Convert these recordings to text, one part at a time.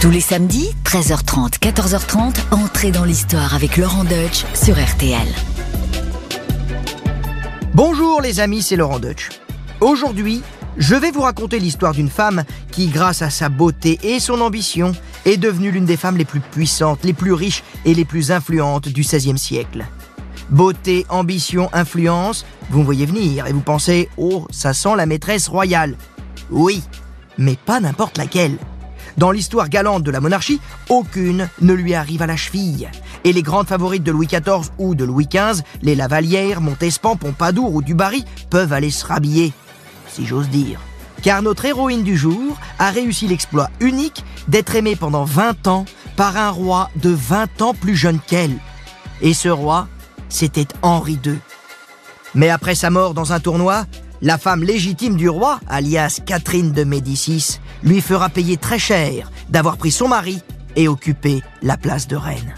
Tous les samedis, 13h30, 14h30, entrez dans l'histoire avec Laurent Deutsch sur RTL. Bonjour les amis, c'est Laurent Deutsch. Aujourd'hui, je vais vous raconter l'histoire d'une femme qui, grâce à sa beauté et son ambition, est devenue l'une des femmes les plus puissantes, les plus riches et les plus influentes du XVIe siècle. Beauté, ambition, influence, vous me voyez venir et vous pensez, oh, ça sent la maîtresse royale. Oui, mais pas n'importe laquelle. Dans l'histoire galante de la monarchie, aucune ne lui arrive à la cheville. Et les grandes favorites de Louis XIV ou de Louis XV, les Lavalières, Montespan, Pompadour ou Dubarry, peuvent aller se rhabiller, si j'ose dire. Car notre héroïne du jour a réussi l'exploit unique d'être aimée pendant 20 ans par un roi de 20 ans plus jeune qu'elle. Et ce roi, c'était Henri II. Mais après sa mort dans un tournoi, la femme légitime du roi, alias Catherine de Médicis, lui fera payer très cher d'avoir pris son mari et occupé la place de reine.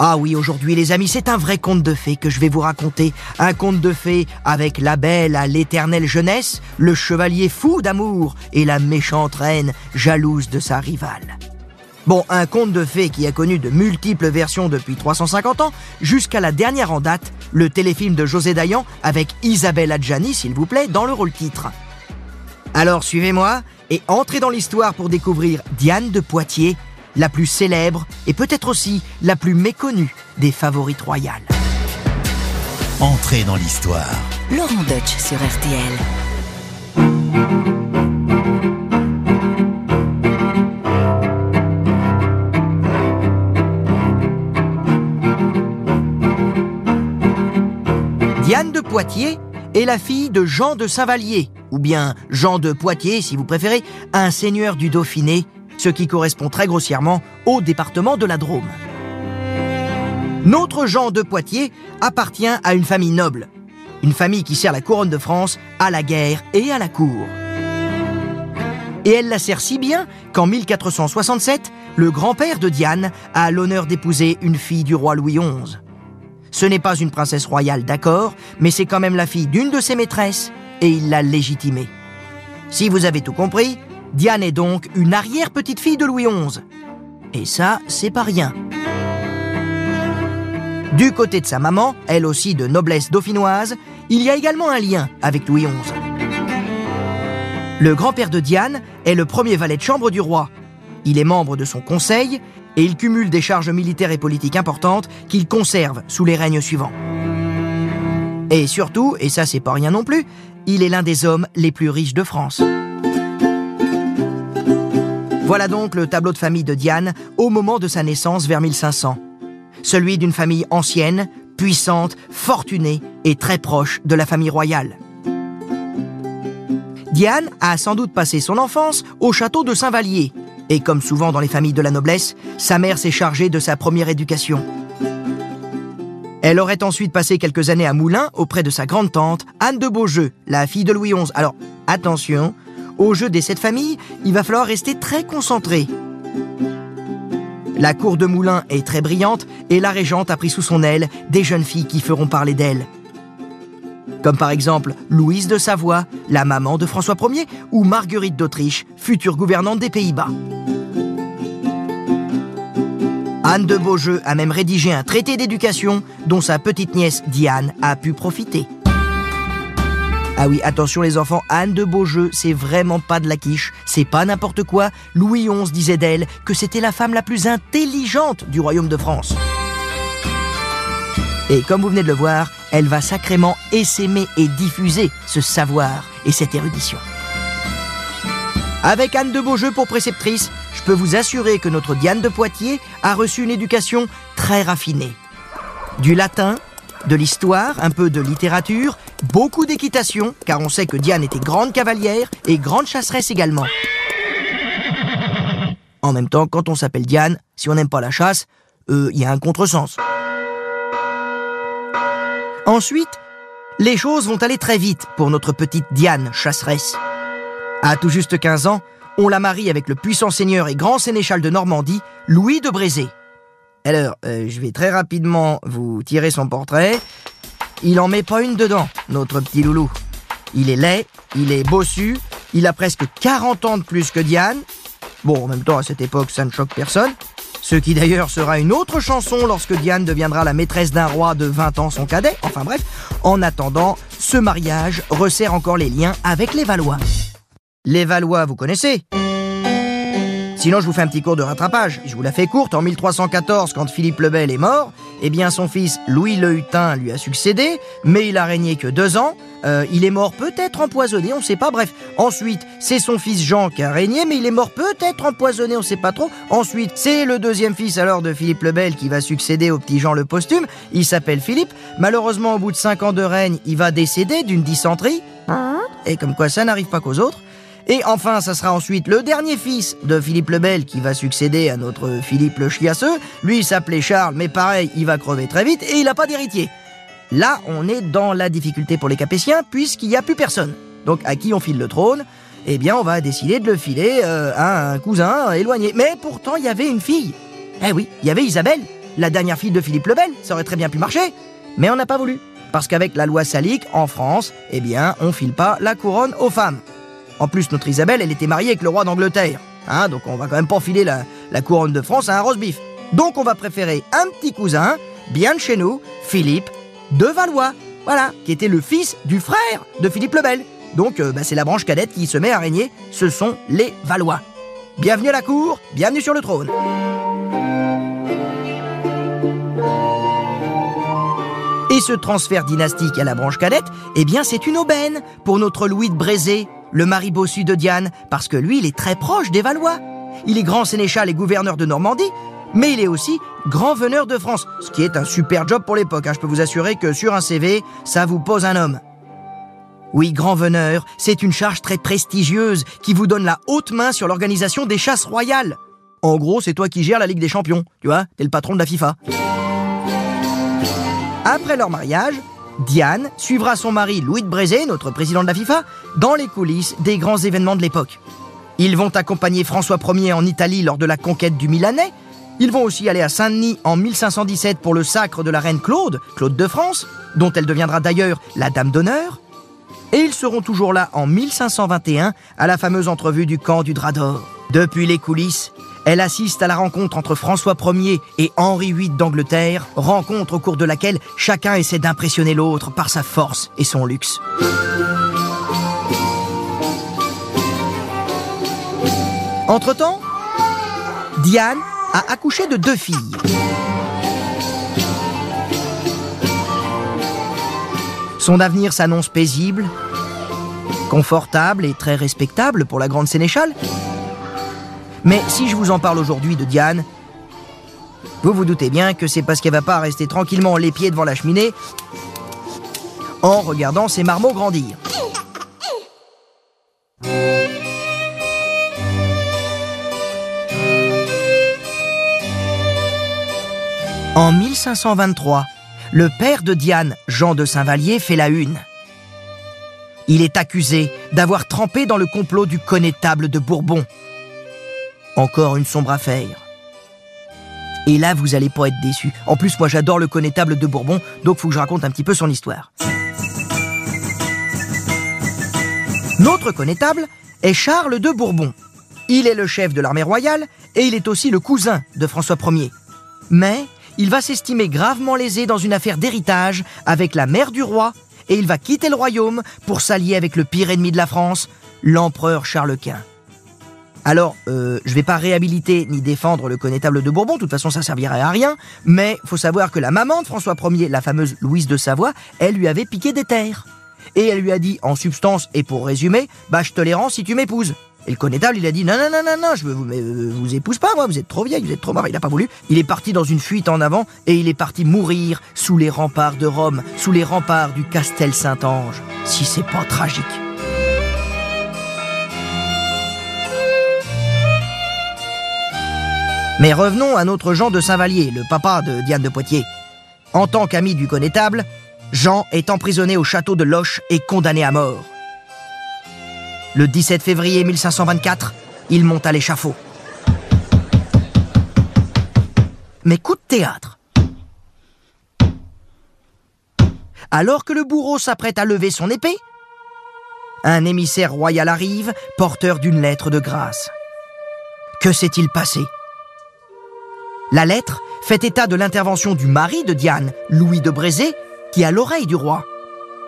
Ah oui, aujourd'hui les amis, c'est un vrai conte de fées que je vais vous raconter. Un conte de fées avec la belle à l'éternelle jeunesse, le chevalier fou d'amour et la méchante reine jalouse de sa rivale. Bon, un conte de fées qui a connu de multiples versions depuis 350 ans, jusqu'à la dernière en date, le téléfilm de José Dayan avec Isabelle Adjani, s'il vous plaît, dans le rôle titre. Alors suivez-moi et entrez dans l'histoire pour découvrir Diane de Poitiers, la plus célèbre et peut-être aussi la plus méconnue des favorites royales. Entrez dans l'histoire. Laurent Deutsch sur RTL. Diane de Poitiers est la fille de Jean de Saint-Vallier, ou bien Jean de Poitiers si vous préférez, un seigneur du Dauphiné, ce qui correspond très grossièrement au département de la Drôme. Notre Jean de Poitiers appartient à une famille noble, une famille qui sert la couronne de France à la guerre et à la cour. Et elle la sert si bien qu'en 1467, le grand-père de Diane a l'honneur d'épouser une fille du roi Louis XI. Ce n'est pas une princesse royale, d'accord, mais c'est quand même la fille d'une de ses maîtresses, et il l'a légitimée. Si vous avez tout compris, Diane est donc une arrière-petite-fille de Louis XI. Et ça, c'est pas rien. Du côté de sa maman, elle aussi de noblesse dauphinoise, il y a également un lien avec Louis XI. Le grand-père de Diane est le premier valet de chambre du roi. Il est membre de son conseil et il cumule des charges militaires et politiques importantes qu'il conserve sous les règnes suivants. Et surtout, et ça c'est pas rien non plus, il est l'un des hommes les plus riches de France. Voilà donc le tableau de famille de Diane au moment de sa naissance vers 1500. Celui d'une famille ancienne, puissante, fortunée et très proche de la famille royale. Diane a sans doute passé son enfance au château de Saint-Vallier, et comme souvent dans les familles de la noblesse, sa mère s'est chargée de sa première éducation. Elle aurait ensuite passé quelques années à Moulins auprès de sa grande-tante, Anne de Beaujeu, la fille de Louis XI. Alors, attention, au jeu des sept familles, il va falloir rester très concentré. La cour de Moulins est très brillante et la régente a pris sous son aile des jeunes filles qui feront parler d'elle. Comme par exemple Louise de Savoie, la maman de François Ier, ou Marguerite d'Autriche, future gouvernante des Pays-Bas. Anne de Beaujeu a même rédigé un traité d'éducation dont sa petite nièce Diane a pu profiter. Ah oui, attention les enfants, Anne de Beaujeu, c'est vraiment pas de la quiche, c'est pas n'importe quoi. Louis XI disait d'elle que c'était la femme la plus intelligente du royaume de France. Et comme vous venez de le voir, elle va sacrément essaimer et diffuser ce savoir et cette érudition. Avec Anne de Beaujeu pour préceptrice, je peux vous assurer que notre Diane de Poitiers a reçu une éducation très raffinée. Du latin, de l'histoire, un peu de littérature, beaucoup d'équitation, car on sait que Diane était grande cavalière et grande chasseresse également. En même temps, quand on s'appelle Diane, si on n'aime pas la chasse, il y a un contresens. Ensuite, les choses vont aller très vite pour notre petite Diane, chasseresse. À tout juste 15 ans, on la marie avec le puissant seigneur et grand sénéchal de Normandie, Louis de Brézé. Alors, euh, je vais très rapidement vous tirer son portrait. Il en met pas une dedans, notre petit loulou. Il est laid, il est bossu, il a presque 40 ans de plus que Diane, Bon, en même temps, à cette époque, ça ne choque personne. Ce qui d'ailleurs sera une autre chanson lorsque Diane deviendra la maîtresse d'un roi de 20 ans son cadet. Enfin bref, en attendant, ce mariage resserre encore les liens avec les Valois. Les Valois, vous connaissez? Sinon, je vous fais un petit cours de rattrapage. Je vous la fais courte. En 1314, quand Philippe le Bel est mort, eh bien, son fils Louis le Hutin lui a succédé, mais il a régné que deux ans. Euh, il est mort peut-être empoisonné, on ne sait pas. Bref, ensuite, c'est son fils Jean qui a régné, mais il est mort peut-être empoisonné, on ne sait pas trop. Ensuite, c'est le deuxième fils alors de Philippe le Bel qui va succéder au petit Jean le posthume. Il s'appelle Philippe. Malheureusement, au bout de cinq ans de règne, il va décéder d'une dysenterie. Et comme quoi, ça n'arrive pas qu'aux autres. Et enfin, ça sera ensuite le dernier fils de Philippe le Bel qui va succéder à notre Philippe le Chiasseux. Lui, il s'appelait Charles, mais pareil, il va crever très vite et il n'a pas d'héritier. Là, on est dans la difficulté pour les Capétiens puisqu'il n'y a plus personne. Donc, à qui on file le trône? Eh bien, on va décider de le filer euh, à un cousin éloigné. Mais pourtant, il y avait une fille. Eh oui, il y avait Isabelle, la dernière fille de Philippe le Bel. Ça aurait très bien pu marcher. Mais on n'a pas voulu. Parce qu'avec la loi salique, en France, eh bien, on file pas la couronne aux femmes. En plus, notre Isabelle, elle était mariée avec le roi d'Angleterre. Hein, donc on va quand même pas filer la, la couronne de France à un roast beef. Donc on va préférer un petit cousin, bien de chez nous, Philippe de Valois. Voilà, qui était le fils du frère de Philippe le Bel. Donc euh, bah, c'est la branche cadette qui se met à régner. Ce sont les Valois. Bienvenue à la cour, bienvenue sur le trône. Et ce transfert dynastique à la branche cadette, eh bien c'est une aubaine pour notre Louis de Brézé, le mari bossu de Diane, parce que lui, il est très proche des Valois. Il est grand sénéchal et gouverneur de Normandie, mais il est aussi grand veneur de France, ce qui est un super job pour l'époque. hein. Je peux vous assurer que sur un CV, ça vous pose un homme. Oui, grand veneur, c'est une charge très prestigieuse qui vous donne la haute main sur l'organisation des chasses royales. En gros, c'est toi qui gères la Ligue des Champions, tu vois, t'es le patron de la FIFA. Après leur mariage, Diane suivra son mari Louis de Brézé, notre président de la FIFA, dans les coulisses des grands événements de l'époque. Ils vont accompagner François Ier en Italie lors de la conquête du Milanais. Ils vont aussi aller à Saint-Denis en 1517 pour le sacre de la reine Claude, Claude de France, dont elle deviendra d'ailleurs la dame d'honneur. Et ils seront toujours là en 1521 à la fameuse entrevue du camp du Drap d'Or. Depuis les coulisses, elle assiste à la rencontre entre François Ier et Henri VIII d'Angleterre, rencontre au cours de laquelle chacun essaie d'impressionner l'autre par sa force et son luxe. Entre-temps, Diane a accouché de deux filles. Son avenir s'annonce paisible, confortable et très respectable pour la grande sénéchale. Mais si je vous en parle aujourd'hui de Diane, vous vous doutez bien que c'est parce qu'elle va pas rester tranquillement les pieds devant la cheminée en regardant ses marmots grandir. En 1523, le père de Diane, Jean de Saint-Vallier, fait la une. Il est accusé d'avoir trempé dans le complot du connétable de Bourbon. Encore une sombre affaire. Et là, vous allez pas être déçus. En plus, moi, j'adore le connétable de Bourbon, donc faut que je raconte un petit peu son histoire. Notre connétable est Charles de Bourbon. Il est le chef de l'armée royale et il est aussi le cousin de François Ier. Mais il va s'estimer gravement lésé dans une affaire d'héritage avec la mère du roi et il va quitter le royaume pour s'allier avec le pire ennemi de la France, l'empereur Charles Quint. Alors, euh, je vais pas réhabiliter ni défendre le connétable de Bourbon, de toute façon ça servirait à rien, mais faut savoir que la maman de François Ier, la fameuse Louise de Savoie, elle lui avait piqué des terres. Et elle lui a dit, en substance et pour résumer, bah je te si tu m'épouses. Et le connétable, il a dit non, non, non, non, non, je vous, mais, euh, vous épouse pas, moi, vous êtes trop vieille, vous êtes trop mort, il a pas voulu. Il est parti dans une fuite en avant et il est parti mourir sous les remparts de Rome, sous les remparts du Castel Saint-Ange. Si c'est pas tragique. Mais revenons à notre Jean de Saint-Vallier, le papa de Diane de Poitiers. En tant qu'ami du connétable, Jean est emprisonné au château de Loches et condamné à mort. Le 17 février 1524, il monte à l'échafaud. Mais coup de théâtre. Alors que le bourreau s'apprête à lever son épée, un émissaire royal arrive, porteur d'une lettre de grâce. Que s'est-il passé? La lettre fait état de l'intervention du mari de Diane, Louis de Brézé, qui a l'oreille du roi.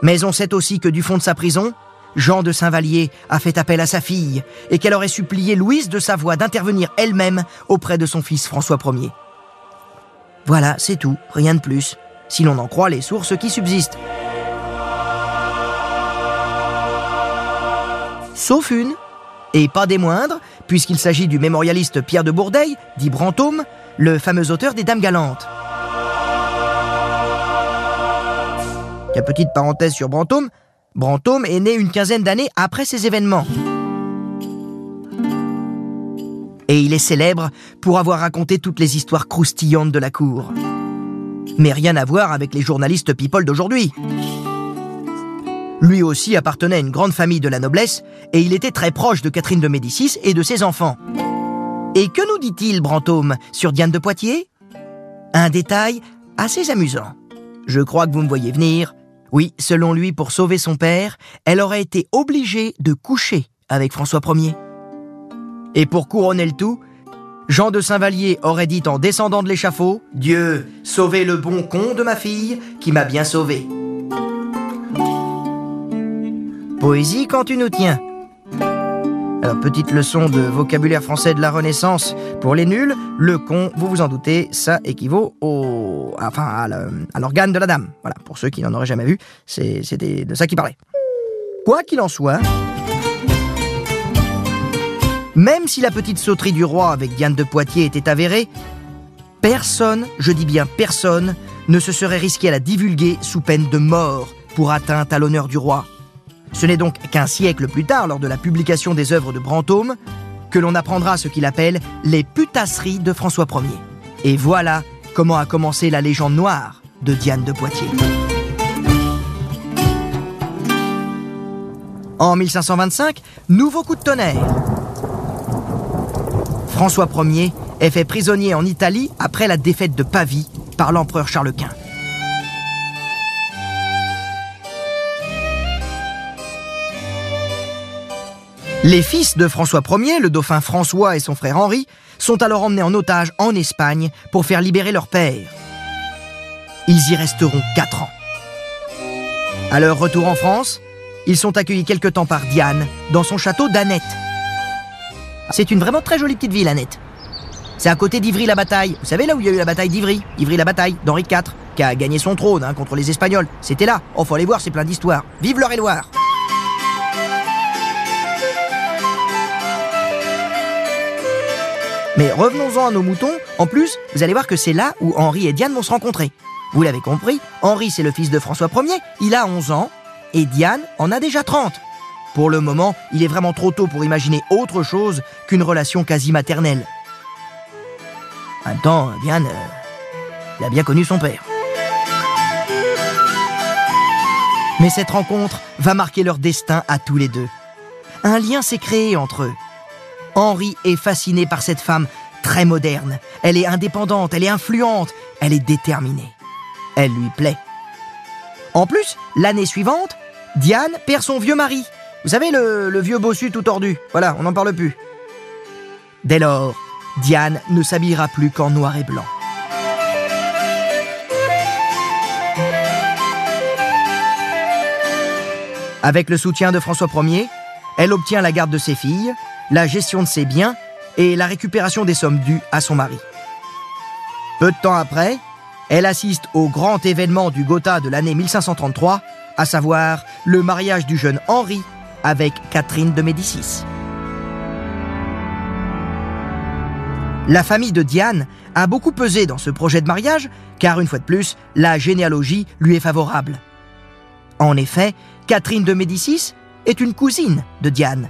Mais on sait aussi que du fond de sa prison, Jean de Saint-Vallier a fait appel à sa fille et qu'elle aurait supplié Louise de Savoie d'intervenir elle-même auprès de son fils François Ier. Voilà, c'est tout, rien de plus, si l'on en croit les sources qui subsistent. Sauf une, et pas des moindres, puisqu'il s'agit du mémorialiste Pierre de Bourdeil, dit Brantôme, le fameux auteur des Dames galantes. La petite parenthèse sur Brantôme, Brantôme est né une quinzaine d'années après ces événements. Et il est célèbre pour avoir raconté toutes les histoires croustillantes de la cour. Mais rien à voir avec les journalistes people d'aujourd'hui. Lui aussi appartenait à une grande famille de la noblesse et il était très proche de Catherine de Médicis et de ses enfants. Et que nous dit-il, Brantôme, sur Diane de Poitiers? Un détail assez amusant. Je crois que vous me voyez venir. Oui, selon lui, pour sauver son père, elle aurait été obligée de coucher avec François Ier. Et pour couronner le tout, Jean de Saint-Vallier aurait dit en descendant de l'échafaud Dieu, sauvez le bon con de ma fille qui m'a bien sauvé. Poésie quand tu nous tiens. Alors, petite leçon de vocabulaire français de la Renaissance pour les nuls. Le con, vous vous en doutez, ça équivaut au, à l'organe de la dame. Voilà, pour ceux qui n'en auraient jamais vu, c'est de ça qu'il parlait. Quoi qu'il en soit, même si la petite sauterie du roi avec Diane de Poitiers était avérée, personne, je dis bien personne, ne se serait risqué à la divulguer sous peine de mort pour atteinte à l'honneur du roi. Ce n'est donc qu'un siècle plus tard, lors de la publication des œuvres de Brantôme, que l'on apprendra ce qu'il appelle les putasseries de François Ier. Et voilà comment a commencé la légende noire de Diane de Poitiers. En 1525, nouveau coup de tonnerre. François Ier est fait prisonnier en Italie après la défaite de Pavie par l'empereur Charles Quint. Les fils de François Ier, le dauphin François et son frère Henri, sont alors emmenés en otage en Espagne pour faire libérer leur père. Ils y resteront quatre ans. À leur retour en France, ils sont accueillis quelque temps par Diane dans son château d'Annette. C'est une vraiment très jolie petite ville, Annette. C'est à côté d'Ivry-la-Bataille. Vous savez là où il y a eu la bataille d'Ivry? Ivry-la-Bataille, d'Henri IV, qui a gagné son trône hein, contre les Espagnols. C'était là. Oh, faut aller voir, c'est plein d'histoires. Vive l'Eure-et-Loire Mais revenons-en à nos moutons. En plus, vous allez voir que c'est là où Henri et Diane vont se rencontrer. Vous l'avez compris, Henri c'est le fils de François Ier, il a 11 ans, et Diane en a déjà 30. Pour le moment, il est vraiment trop tôt pour imaginer autre chose qu'une relation quasi maternelle. Même temps, Diane, euh, a bien connu son père. Mais cette rencontre va marquer leur destin à tous les deux. Un lien s'est créé entre eux. Henri est fasciné par cette femme très moderne. Elle est indépendante, elle est influente, elle est déterminée. Elle lui plaît. En plus, l'année suivante, Diane perd son vieux mari. Vous savez, le, vieux bossu tout tordu. Voilà, on n'en parle plus. Dès lors, Diane ne s'habillera plus qu'en noir et blanc. Avec le soutien de François Ier, elle obtient la garde de ses filles, la gestion de ses biens et la récupération des sommes dues à son mari. Peu de temps après, elle assiste au grand événement du Gotha de l'année 1533, à savoir le mariage du jeune Henri avec Catherine de Médicis. La famille de Diane a beaucoup pesé dans ce projet de mariage, car une fois de plus, la généalogie lui est favorable. En effet, Catherine de Médicis est une cousine de Diane.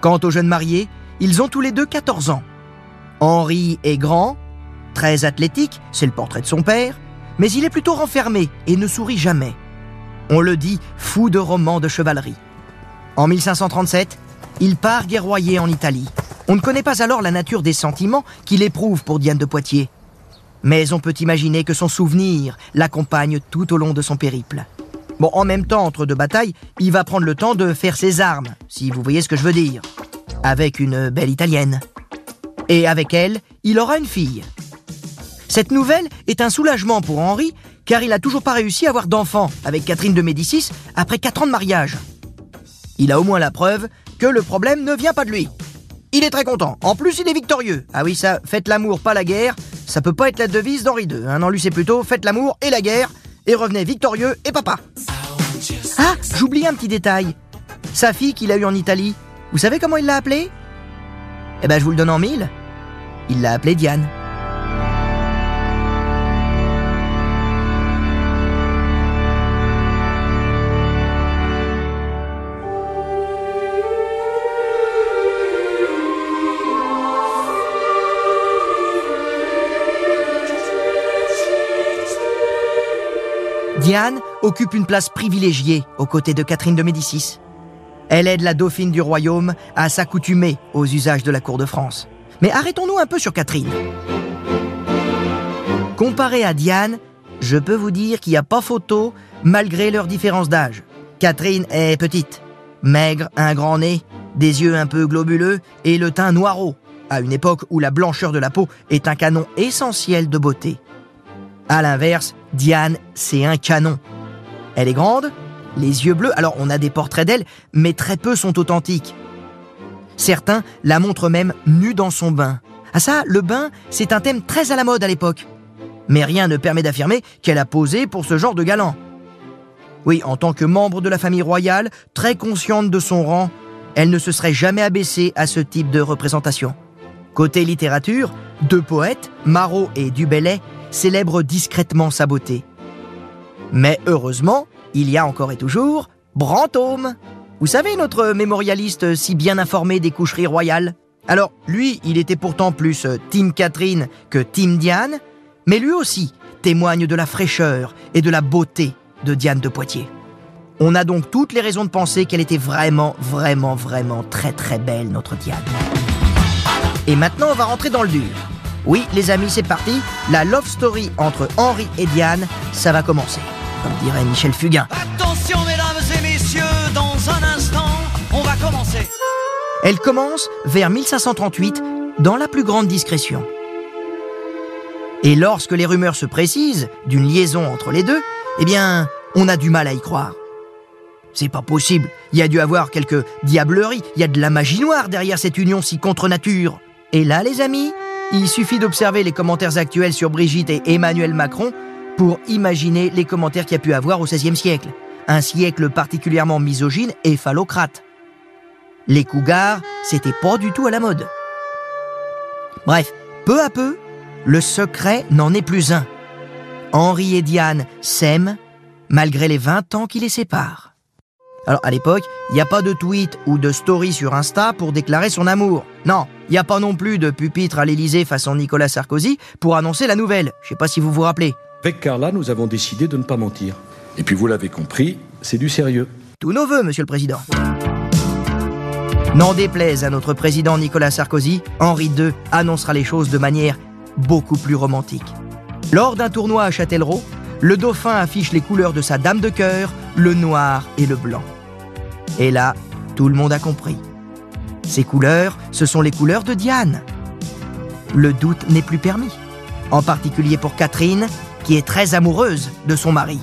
Quant aux jeunes mariés, ils ont tous les deux 14 ans. Henri est grand, très athlétique, c'est le portrait de son père, mais il est plutôt renfermé et ne sourit jamais. On le dit fou de romans de chevalerie. En 1537, il part guerroyer en Italie. On ne connaît pas alors la nature des sentiments qu'il éprouve pour Diane de Poitiers. Mais on peut imaginer que son souvenir l'accompagne tout au long de son périple. Bon, en même temps, entre deux batailles, il va prendre le temps de faire ses armes, si vous voyez ce que je veux dire. Avec une belle italienne. Et avec elle, il aura une fille. Cette nouvelle est un soulagement pour Henri, car il n'a toujours pas réussi à avoir d'enfant avec Catherine de Médicis après 4 ans de mariage. Il a au moins la preuve que le problème ne vient pas de lui. Il est très content. En plus, il est victorieux. Ah oui, ça, faites l'amour, pas la guerre. Ça peut pas être la devise d'Henri II. Un an lui, c'est plutôt faites l'amour et la guerre, et revenez victorieux et papa. Ah, j'oublie un petit détail. Sa fille qu'il a eue en Italie, vous savez comment il l'a appelée? Eh ben, je vous le donne en mille. Il l'a appelée Diane. Diane occupe une place privilégiée aux côtés de Catherine de Médicis. Elle aide la dauphine du royaume à s'accoutumer aux usages de la cour de France. Mais arrêtons-nous un peu sur Catherine. Comparé à Diane, je peux vous dire qu'il n'y a pas photo malgré leur différence d'âge. Catherine est petite, maigre, un grand nez, des yeux un peu globuleux et le teint noireau, à une époque où la blancheur de la peau est un canon essentiel de beauté. À l'inverse, Diane, c'est un canon. Elle est grande, les yeux bleus, alors on a des portraits d'elle, mais très peu sont authentiques. Certains la montrent même nue dans son bain. Ah ça, le bain, c'est un thème très à la mode à l'époque. Mais rien ne permet d'affirmer qu'elle a posé pour ce genre de galant. Oui, en tant que membre de la famille royale, très consciente de son rang, elle ne se serait jamais abaissée à ce type de représentation. Côté littérature, deux poètes, Marot et Dubellay, célèbre discrètement sa beauté. Mais heureusement, il y a encore et toujours Brantôme. Vous savez, notre mémorialiste si bien informé des coucheries royales Alors, lui, il était pourtant plus Team Catherine que Team Diane, mais lui aussi témoigne de la fraîcheur et de la beauté de Diane de Poitiers. On a donc toutes les raisons de penser qu'elle était vraiment, vraiment, vraiment très très belle, notre Diane. Et maintenant, on va rentrer dans le dur. Oui, les amis, c'est parti. La love story entre Henri et Diane, ça va commencer. Comme dirait Michel Fugain. Attention, mesdames et messieurs, dans un instant, on va commencer. Elle commence vers 1538 dans la plus grande discrétion. Et lorsque les rumeurs se précisent d'une liaison entre les deux, eh bien, on a du mal à y croire. C'est pas possible. Il y a dû avoir quelques diableries. Il y a de la magie noire derrière cette union si contre nature. Et là, les amis, il suffit d'observer les commentaires actuels sur Brigitte et Emmanuel Macron pour imaginer les commentaires qu'il y a pu avoir au XVIe siècle. Un siècle particulièrement misogyne et phallocrate. Les cougars, c'était pas du tout à la mode. Bref, peu à peu, le secret n'en est plus un. Henri et Diane s'aiment malgré les 20 ans qui les séparent. Alors à l'époque, il n'y a pas de tweet ou de story sur Insta pour déclarer son amour. Non, il n'y a pas non plus de pupitre à l'Elysée façon Nicolas Sarkozy pour annoncer la nouvelle. Je sais pas si vous vous rappelez. Avec Carla, nous avons décidé de ne pas mentir. Et puis vous l'avez compris, c'est du sérieux. Tous nos voeux, monsieur le président. N'en déplaise à notre président Nicolas Sarkozy, Henri II annoncera les choses de manière beaucoup plus romantique. Lors d'un tournoi à Châtellerault, le dauphin affiche les couleurs de sa dame de cœur, le noir et le blanc. Et là, tout le monde a compris. Ces couleurs, ce sont les couleurs de Diane. Le doute n'est plus permis. En particulier pour Catherine, qui est très amoureuse de son mari.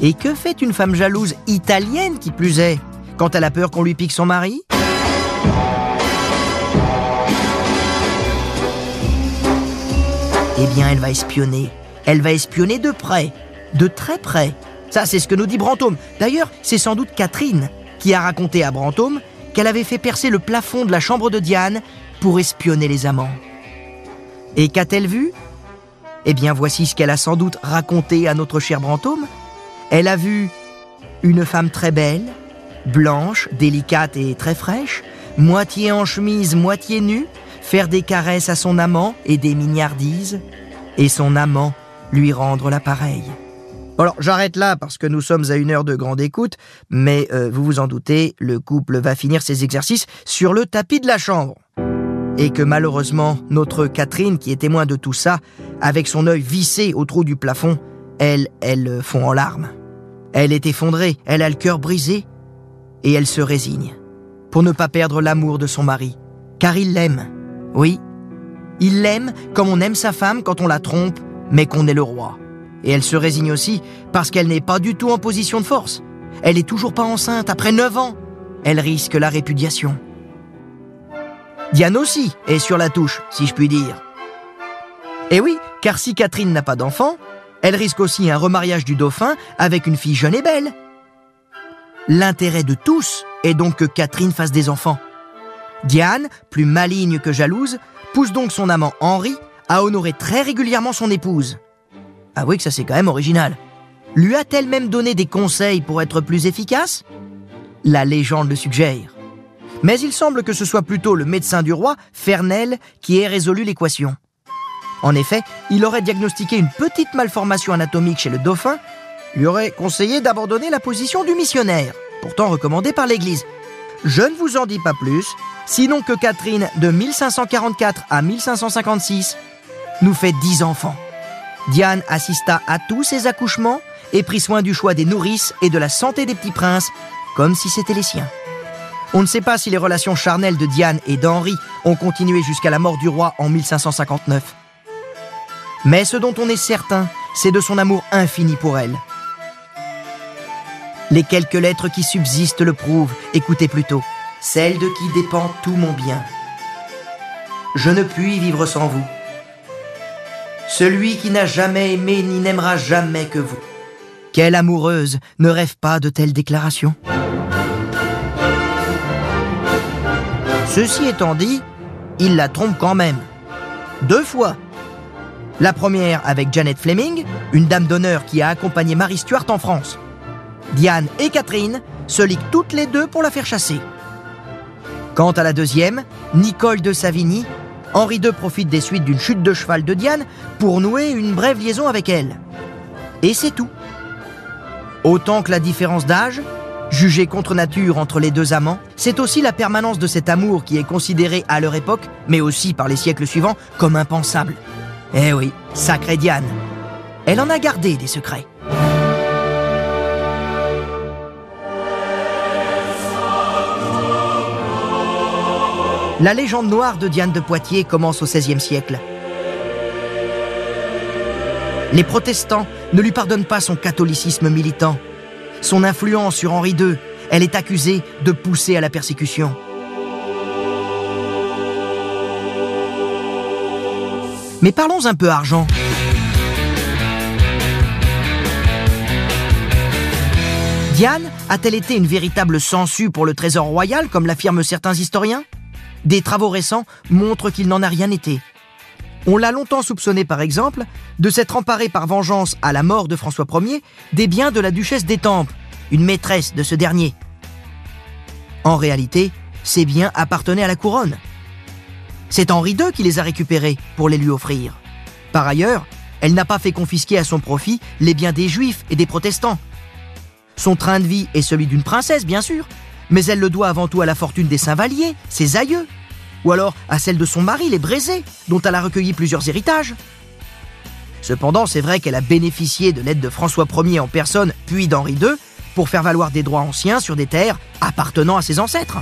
Et que fait une femme jalouse italienne qui plus est, quand elle a peur qu'on lui pique son mari? Eh bien, elle va espionner. Elle va espionner de près, de très près. Ça, c'est ce que nous dit Brantôme. D'ailleurs, c'est sans doute Catherine qui a raconté à Brantôme qu'elle avait fait percer le plafond de la chambre de Diane pour espionner les amants. Et qu'a-t-elle vu? Eh bien, voici ce qu'elle a sans doute raconté à notre cher Brantôme. Elle a vu une femme très belle, blanche, délicate et très fraîche, moitié en chemise, moitié nue, faire des caresses à son amant et des mignardises, et son amant lui rendre l'appareil. Alors j'arrête là parce que nous sommes à une heure de grande écoute, mais euh, vous vous en doutez, le couple va finir ses exercices sur le tapis de la chambre. Et que malheureusement, notre Catherine, qui est témoin de tout ça, avec son œil vissé au trou du plafond, elle, elle fond en larmes. Elle est effondrée, elle a le cœur brisé, et elle se résigne, pour ne pas perdre l'amour de son mari, car il l'aime. Oui, Il l'aime comme on aime sa femme quand on la trompe, mais qu'on est le roi. Et elle se résigne aussi parce qu'elle n'est pas du tout en position de force. Elle est toujours pas enceinte après 9 ans. Elle risque la répudiation. Diane aussi est sur la touche, si je puis dire. Et oui, car si Catherine n'a pas d'enfant, elle risque aussi un remariage du dauphin avec une fille jeune et belle. L'intérêt de tous est donc que Catherine fasse des enfants. Diane, plus maligne que jalouse, pousse donc son amant Henri à honorer très régulièrement son épouse. Avouez que ça c'est quand même original. Lui a-t-elle même donné des conseils pour être plus efficace? La légende le suggère. Mais il semble que ce soit plutôt le médecin du roi, Fernel, qui ait résolu l'équation. En effet, il aurait diagnostiqué une petite malformation anatomique chez le dauphin, lui aurait conseillé d'abandonner la position du missionnaire, pourtant recommandée par l'Église. Je ne vous en dis pas plus, sinon que Catherine, de 1544 à 1556, nous fait dix enfants. Diane assista à tous ses accouchements et prit soin du choix des nourrices et de la santé des petits princes, comme si c'était les siens. On ne sait pas si les relations charnelles de Diane et d'Henri ont continué jusqu'à la mort du roi en 1559. Mais ce dont on est certain, c'est de son amour infini pour elle. Les quelques lettres qui subsistent le prouvent, écoutez plutôt. Celle de qui dépend tout mon bien. Je ne puis vivre sans vous. Celui qui n'a jamais aimé ni n'aimera jamais que vous. Quelle amoureuse ne rêve pas de telles déclarations? Ceci étant dit, il la trompe quand même. Deux fois. La première avec Janet Fleming, une dame d'honneur qui a accompagné Marie Stuart en France. Diane et Catherine se liguent toutes les deux pour la faire chasser. Quant à la deuxième, Nicole de Savigny, Henri II profite des suites d'une chute de cheval de Diane pour nouer une brève liaison avec elle. Et c'est tout. Autant que la différence d'âge, jugée contre nature entre les deux amants, c'est aussi la permanence de cet amour qui est considéré à leur époque, mais aussi par les siècles suivants, comme impensable. Eh oui, sacrée Diane. Elle en a gardé des secrets. La légende noire de Diane de Poitiers commence au XVIe siècle. Les protestants ne lui pardonnent pas son catholicisme militant, son influence sur Henri II. Elle est accusée de pousser à la persécution. Mais parlons un peu argent. Diane a-t-elle été une véritable sangsue pour le trésor royal, comme l'affirment certains historiens? Des travaux récents montrent qu'il n'en a rien été. On l'a longtemps soupçonné, par exemple, de s'être emparé par vengeance à la mort de François Ier des biens de la duchesse d'Étampes, une maîtresse de ce dernier. En réalité, ces biens appartenaient à la couronne. C'est Henri II qui les a récupérés pour les lui offrir. Par ailleurs, elle n'a pas fait confisquer à son profit les biens des juifs et des protestants. Son train de vie est celui d'une princesse, bien sûr, mais elle le doit avant tout à la fortune des Saint-Vallier, ses aïeux, ou alors à celle de son mari, les Brésés, dont elle a recueilli plusieurs héritages. Cependant, c'est vrai qu'elle a bénéficié de l'aide de François Ier en personne, puis d'Henri II, pour faire valoir des droits anciens sur des terres appartenant à ses ancêtres.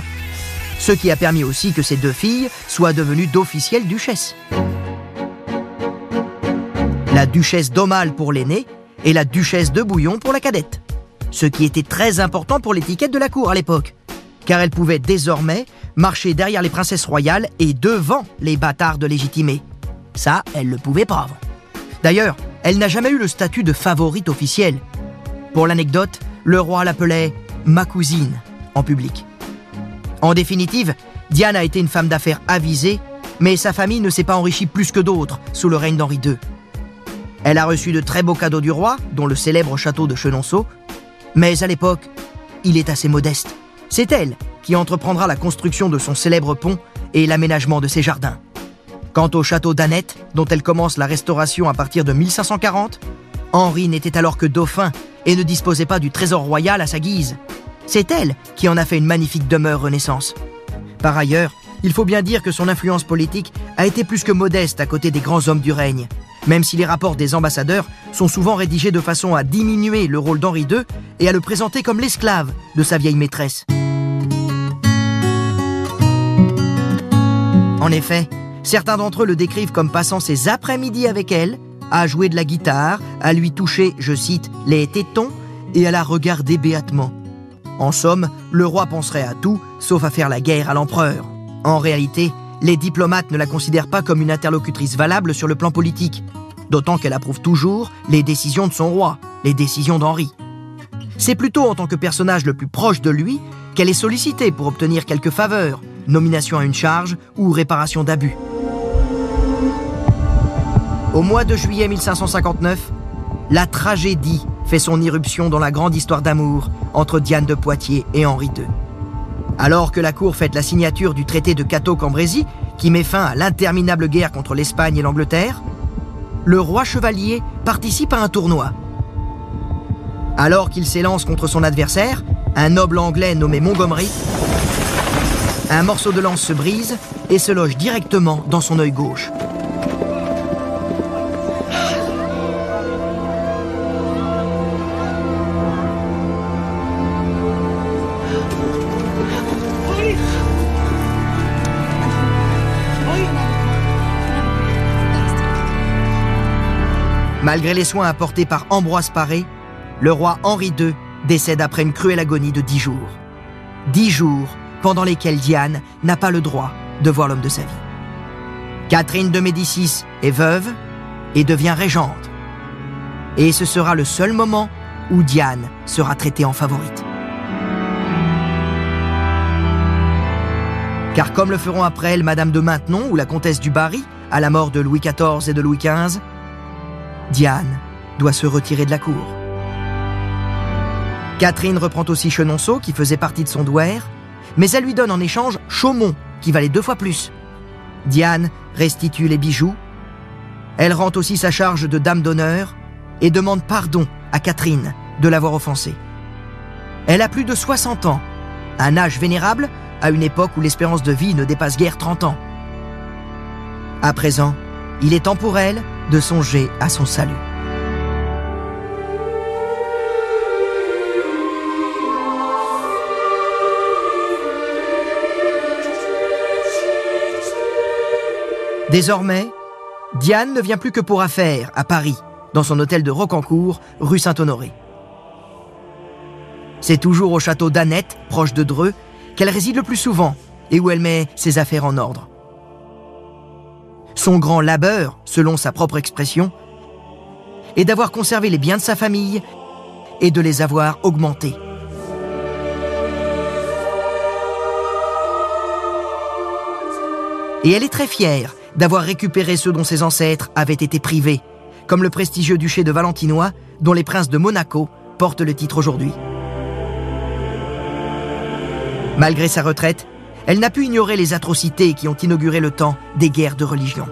Ce qui a permis aussi que ses deux filles soient devenues d'officielles duchesses. La duchesse d'Aumale pour l'aînée et la duchesse de Bouillon pour la cadette. Ce qui était très important pour l'étiquette de la cour à l'époque car elle pouvait désormais marcher derrière les princesses royales et devant les bâtards de légitimés. Ça, elle le pouvait pas. D'ailleurs, elle n'a jamais eu le statut de favorite officielle. Pour l'anecdote, le roi l'appelait ma cousine en public. En définitive, Diane a été une femme d'affaires avisée, mais sa famille ne s'est pas enrichie plus que d'autres sous le règne d'Henri II. Elle a reçu de très beaux cadeaux du roi, dont le célèbre château de Chenonceau, mais à l'époque, il est assez modeste. C'est elle qui entreprendra la construction de son célèbre pont et l'aménagement de ses jardins. Quant au château d'Annette, dont elle commence la restauration à partir de 1540, Henri n'était alors que dauphin et ne disposait pas du trésor royal à sa guise. C'est elle qui en a fait une magnifique demeure Renaissance. Par ailleurs, il faut bien dire que son influence politique a été plus que modeste à côté des grands hommes du règne, même si les rapports des ambassadeurs sont souvent rédigés de façon à diminuer le rôle d'Henri II et à le présenter comme l'esclave de sa vieille maîtresse. En effet, Certains d'entre eux le décrivent comme passant ses après-midi avec elle, à jouer de la guitare, à lui toucher, je cite, les tétons et à la regarder béatement. En somme, le roi penserait à tout, sauf à faire la guerre à l'empereur. En réalité, les diplomates ne la considèrent pas comme une interlocutrice valable sur le plan politique, d'autant qu'elle approuve toujours les décisions de son roi, les décisions d'Henri. C'est plutôt en tant que personnage le plus proche de lui qu'elle est sollicitée pour obtenir quelques faveurs, nomination à une charge ou réparation d'abus. Au mois de juillet 1559, la tragédie fait son irruption dans la grande histoire d'amour entre Diane de Poitiers et Henri II. Alors que la cour fête la signature du traité de Cateau-Cambrésis, qui met fin à l'interminable guerre contre l'Espagne et l'Angleterre, le roi chevalier participe à un tournoi. Alors qu'il s'élance contre son adversaire, un noble anglais nommé Montgomery, un morceau de lance se brise et se loge directement dans son œil gauche. Malgré les soins apportés par Ambroise Paré, le roi Henri II décède après une cruelle agonie de dix jours. Dix jours pendant lesquels Diane n'a pas le droit de voir l'homme de sa vie. Catherine de Médicis est veuve et devient régente. Et ce sera le seul moment où Diane sera traitée en favorite. Car comme le feront après elle Madame de Maintenon ou la comtesse du Barry, à la mort de Louis XIV et de Louis XV, Diane doit se retirer de la cour. Catherine reprend aussi Chenonceau, qui faisait partie de son douaire, mais elle lui donne en échange Chaumont, qui valait deux fois plus. Diane restitue les bijoux. Elle rend aussi sa charge de dame d'honneur et demande pardon à Catherine de l'avoir offensée. Elle a plus de 60 ans, un âge vénérable à une époque où l'espérance de vie ne dépasse guère 30 ans. À présent, il est temps pour elle de songer à son salut. Désormais, Diane ne vient plus que pour affaires à Paris, dans son hôtel de Rocancourt, rue Saint-Honoré. C'est toujours au château d'Annette, proche de Dreux, qu'elle réside le plus souvent et où elle met ses affaires en ordre. Son grand labeur, selon sa propre expression, est d'avoir conservé les biens de sa famille et de les avoir augmentés. Et elle est très fière d'avoir récupéré ceux dont ses ancêtres avaient été privés, comme le prestigieux duché de Valentinois, dont les princes de Monaco portent le titre aujourd'hui. Malgré sa retraite, elle n'a pu ignorer les atrocités qui ont inauguré le temps des guerres de religion.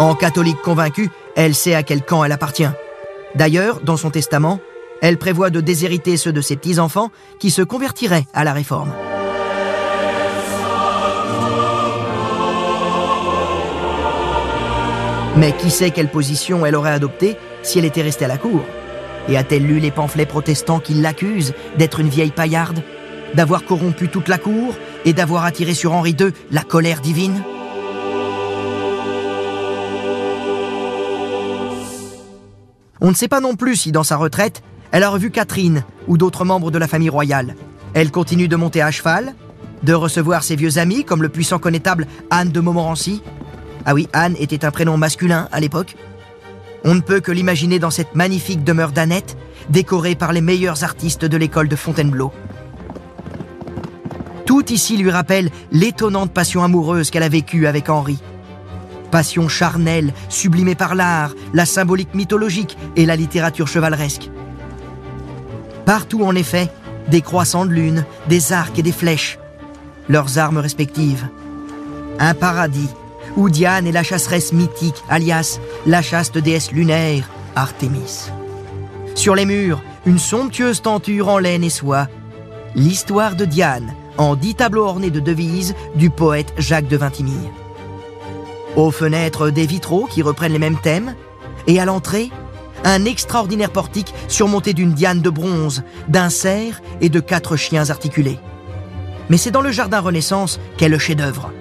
En catholique convaincue, elle sait à quel camp elle appartient. D'ailleurs, dans son testament, elle prévoit de déshériter ceux de ses petits-enfants qui se convertiraient à la réforme. Mais qui sait quelle position elle aurait adoptée si elle était restée à la cour? Et a-t-elle lu les pamphlets protestants qui l'accusent d'être une vieille paillarde, d'avoir corrompu toute la cour et d'avoir attiré sur Henri II la colère divine? On ne sait pas non plus si dans sa retraite, elle a revu Catherine ou d'autres membres de la famille royale. Elle continue de monter à cheval, de recevoir ses vieux amis comme le puissant connétable Anne de Montmorency. Ah oui, Anne était un prénom masculin à l'époque. On ne peut que l'imaginer dans cette magnifique demeure d'Annette, décorée par les meilleurs artistes de l'école de Fontainebleau. Tout ici lui rappelle l'étonnante passion amoureuse qu'elle a vécue avec Henri. Passion charnelle, sublimée par l'art, la symbolique mythologique et la littérature chevaleresque. Partout, en effet, des croissants de lune, des arcs et des flèches, leurs armes respectives. Un paradis où Diane est la chasseresse mythique, alias la chaste déesse lunaire, Artémis. Sur les murs, une somptueuse tenture en laine et soie. L'histoire de Diane, en dix tableaux ornés de devises du poète Jacques de Vintimille. Aux fenêtres, des vitraux qui reprennent les mêmes thèmes, et à l'entrée, un extraordinaire portique surmonté d'une diane de bronze, d'un cerf et de quatre chiens articulés. Mais c'est dans le jardin Renaissance qu'est le chef-d'œuvre.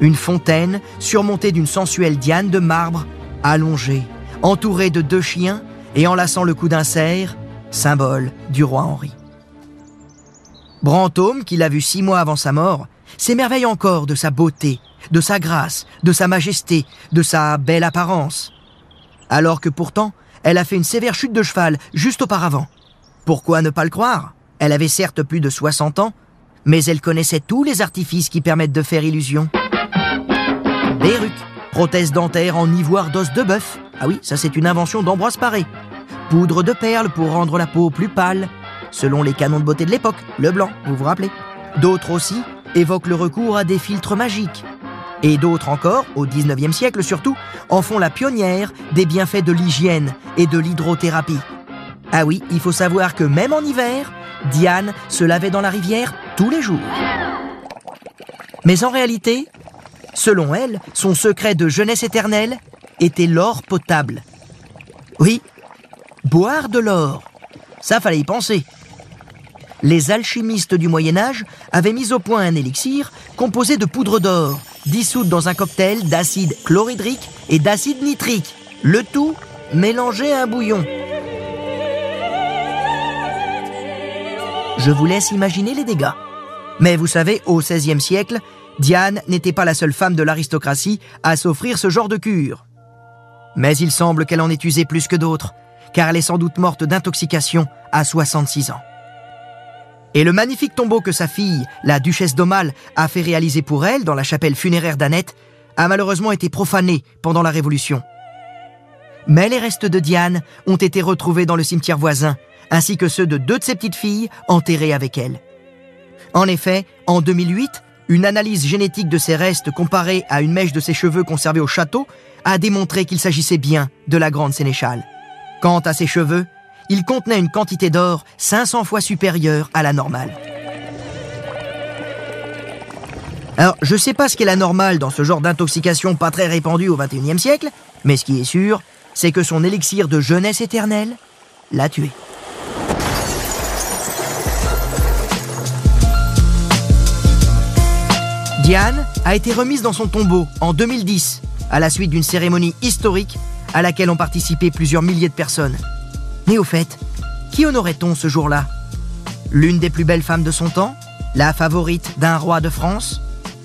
Une fontaine surmontée d'une sensuelle diane de marbre, allongée, entourée de deux chiens et enlaçant le cou d'un cerf, symbole du roi Henri. Brantôme, qui l'a vu six mois avant sa mort, s'émerveille encore de sa beauté, de sa grâce, de sa majesté, de sa belle apparence. Alors que pourtant, elle a fait une sévère chute de cheval juste auparavant. Pourquoi ne pas le croire? Elle avait certes plus de 60 ans, mais elle connaissait tous les artifices qui permettent de faire illusion. Perruque, prothèse dentaire en ivoire d'os de bœuf. Ah oui, ça c'est une invention d'Ambroise Paré. Poudre de perles pour rendre la peau plus pâle, selon les canons de beauté de l'époque, le blanc, vous vous rappelez. D'autres aussi évoquent le recours à des filtres magiques. Et d'autres encore, au 19e siècle surtout, en font la pionnière des bienfaits de l'hygiène et de l'hydrothérapie. Ah oui, il faut savoir que même en hiver, Diane se lavait dans la rivière tous les jours. Mais en réalité, selon elle, son secret de jeunesse éternelle était l'or potable. Oui, boire de l'or. Ça fallait y penser. Les alchimistes du Moyen Âge avaient mis au point un élixir composé de poudre d'or, dissoute dans un cocktail d'acide chlorhydrique et d'acide nitrique. Le tout mélangé à un bouillon. Je vous laisse imaginer les dégâts. Mais vous savez, au XVIe siècle, Diane n'était pas la seule femme de l'aristocratie à s'offrir ce genre de cure. Mais il semble qu'elle en ait usé plus que d'autres, car elle est sans doute morte d'intoxication à 66 ans. Et le magnifique tombeau que sa fille, la duchesse d'Aumale, a fait réaliser pour elle dans la chapelle funéraire d'Annette, a malheureusement été profané pendant la Révolution. Mais les restes de Diane ont été retrouvés dans le cimetière voisin, ainsi que ceux de deux de ses petites filles enterrées avec elle. En effet, en 2008, une analyse génétique de ses restes comparée à une mèche de ses cheveux conservée au château a démontré qu'il s'agissait bien de la grande sénéchale. Quant à ses cheveux, il contenait une quantité d'or 500 fois supérieure à la normale. Alors, je sais pas ce qu'est la normale dans ce genre d'intoxication pas très répandue au XXIe siècle, mais ce qui est sûr, c'est que son élixir de jeunesse éternelle l'a tué. Diane a été remise dans son tombeau en 2010, à la suite d'une cérémonie historique à laquelle ont participé plusieurs milliers de personnes. Mais au fait, qui honorait-on ce jour-là? L'une des plus belles femmes de son temps? La favorite d'un roi de France?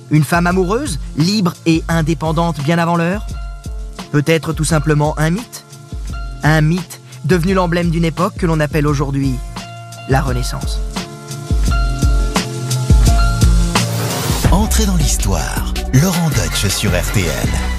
Une femme amoureuse, libre et indépendante bien avant l'heure? Peut-être tout simplement un mythe? Un mythe devenu l'emblème d'une époque que l'on appelle aujourd'hui la Renaissance. Entrez dans l'histoire. Laurent Deutsch sur RTL.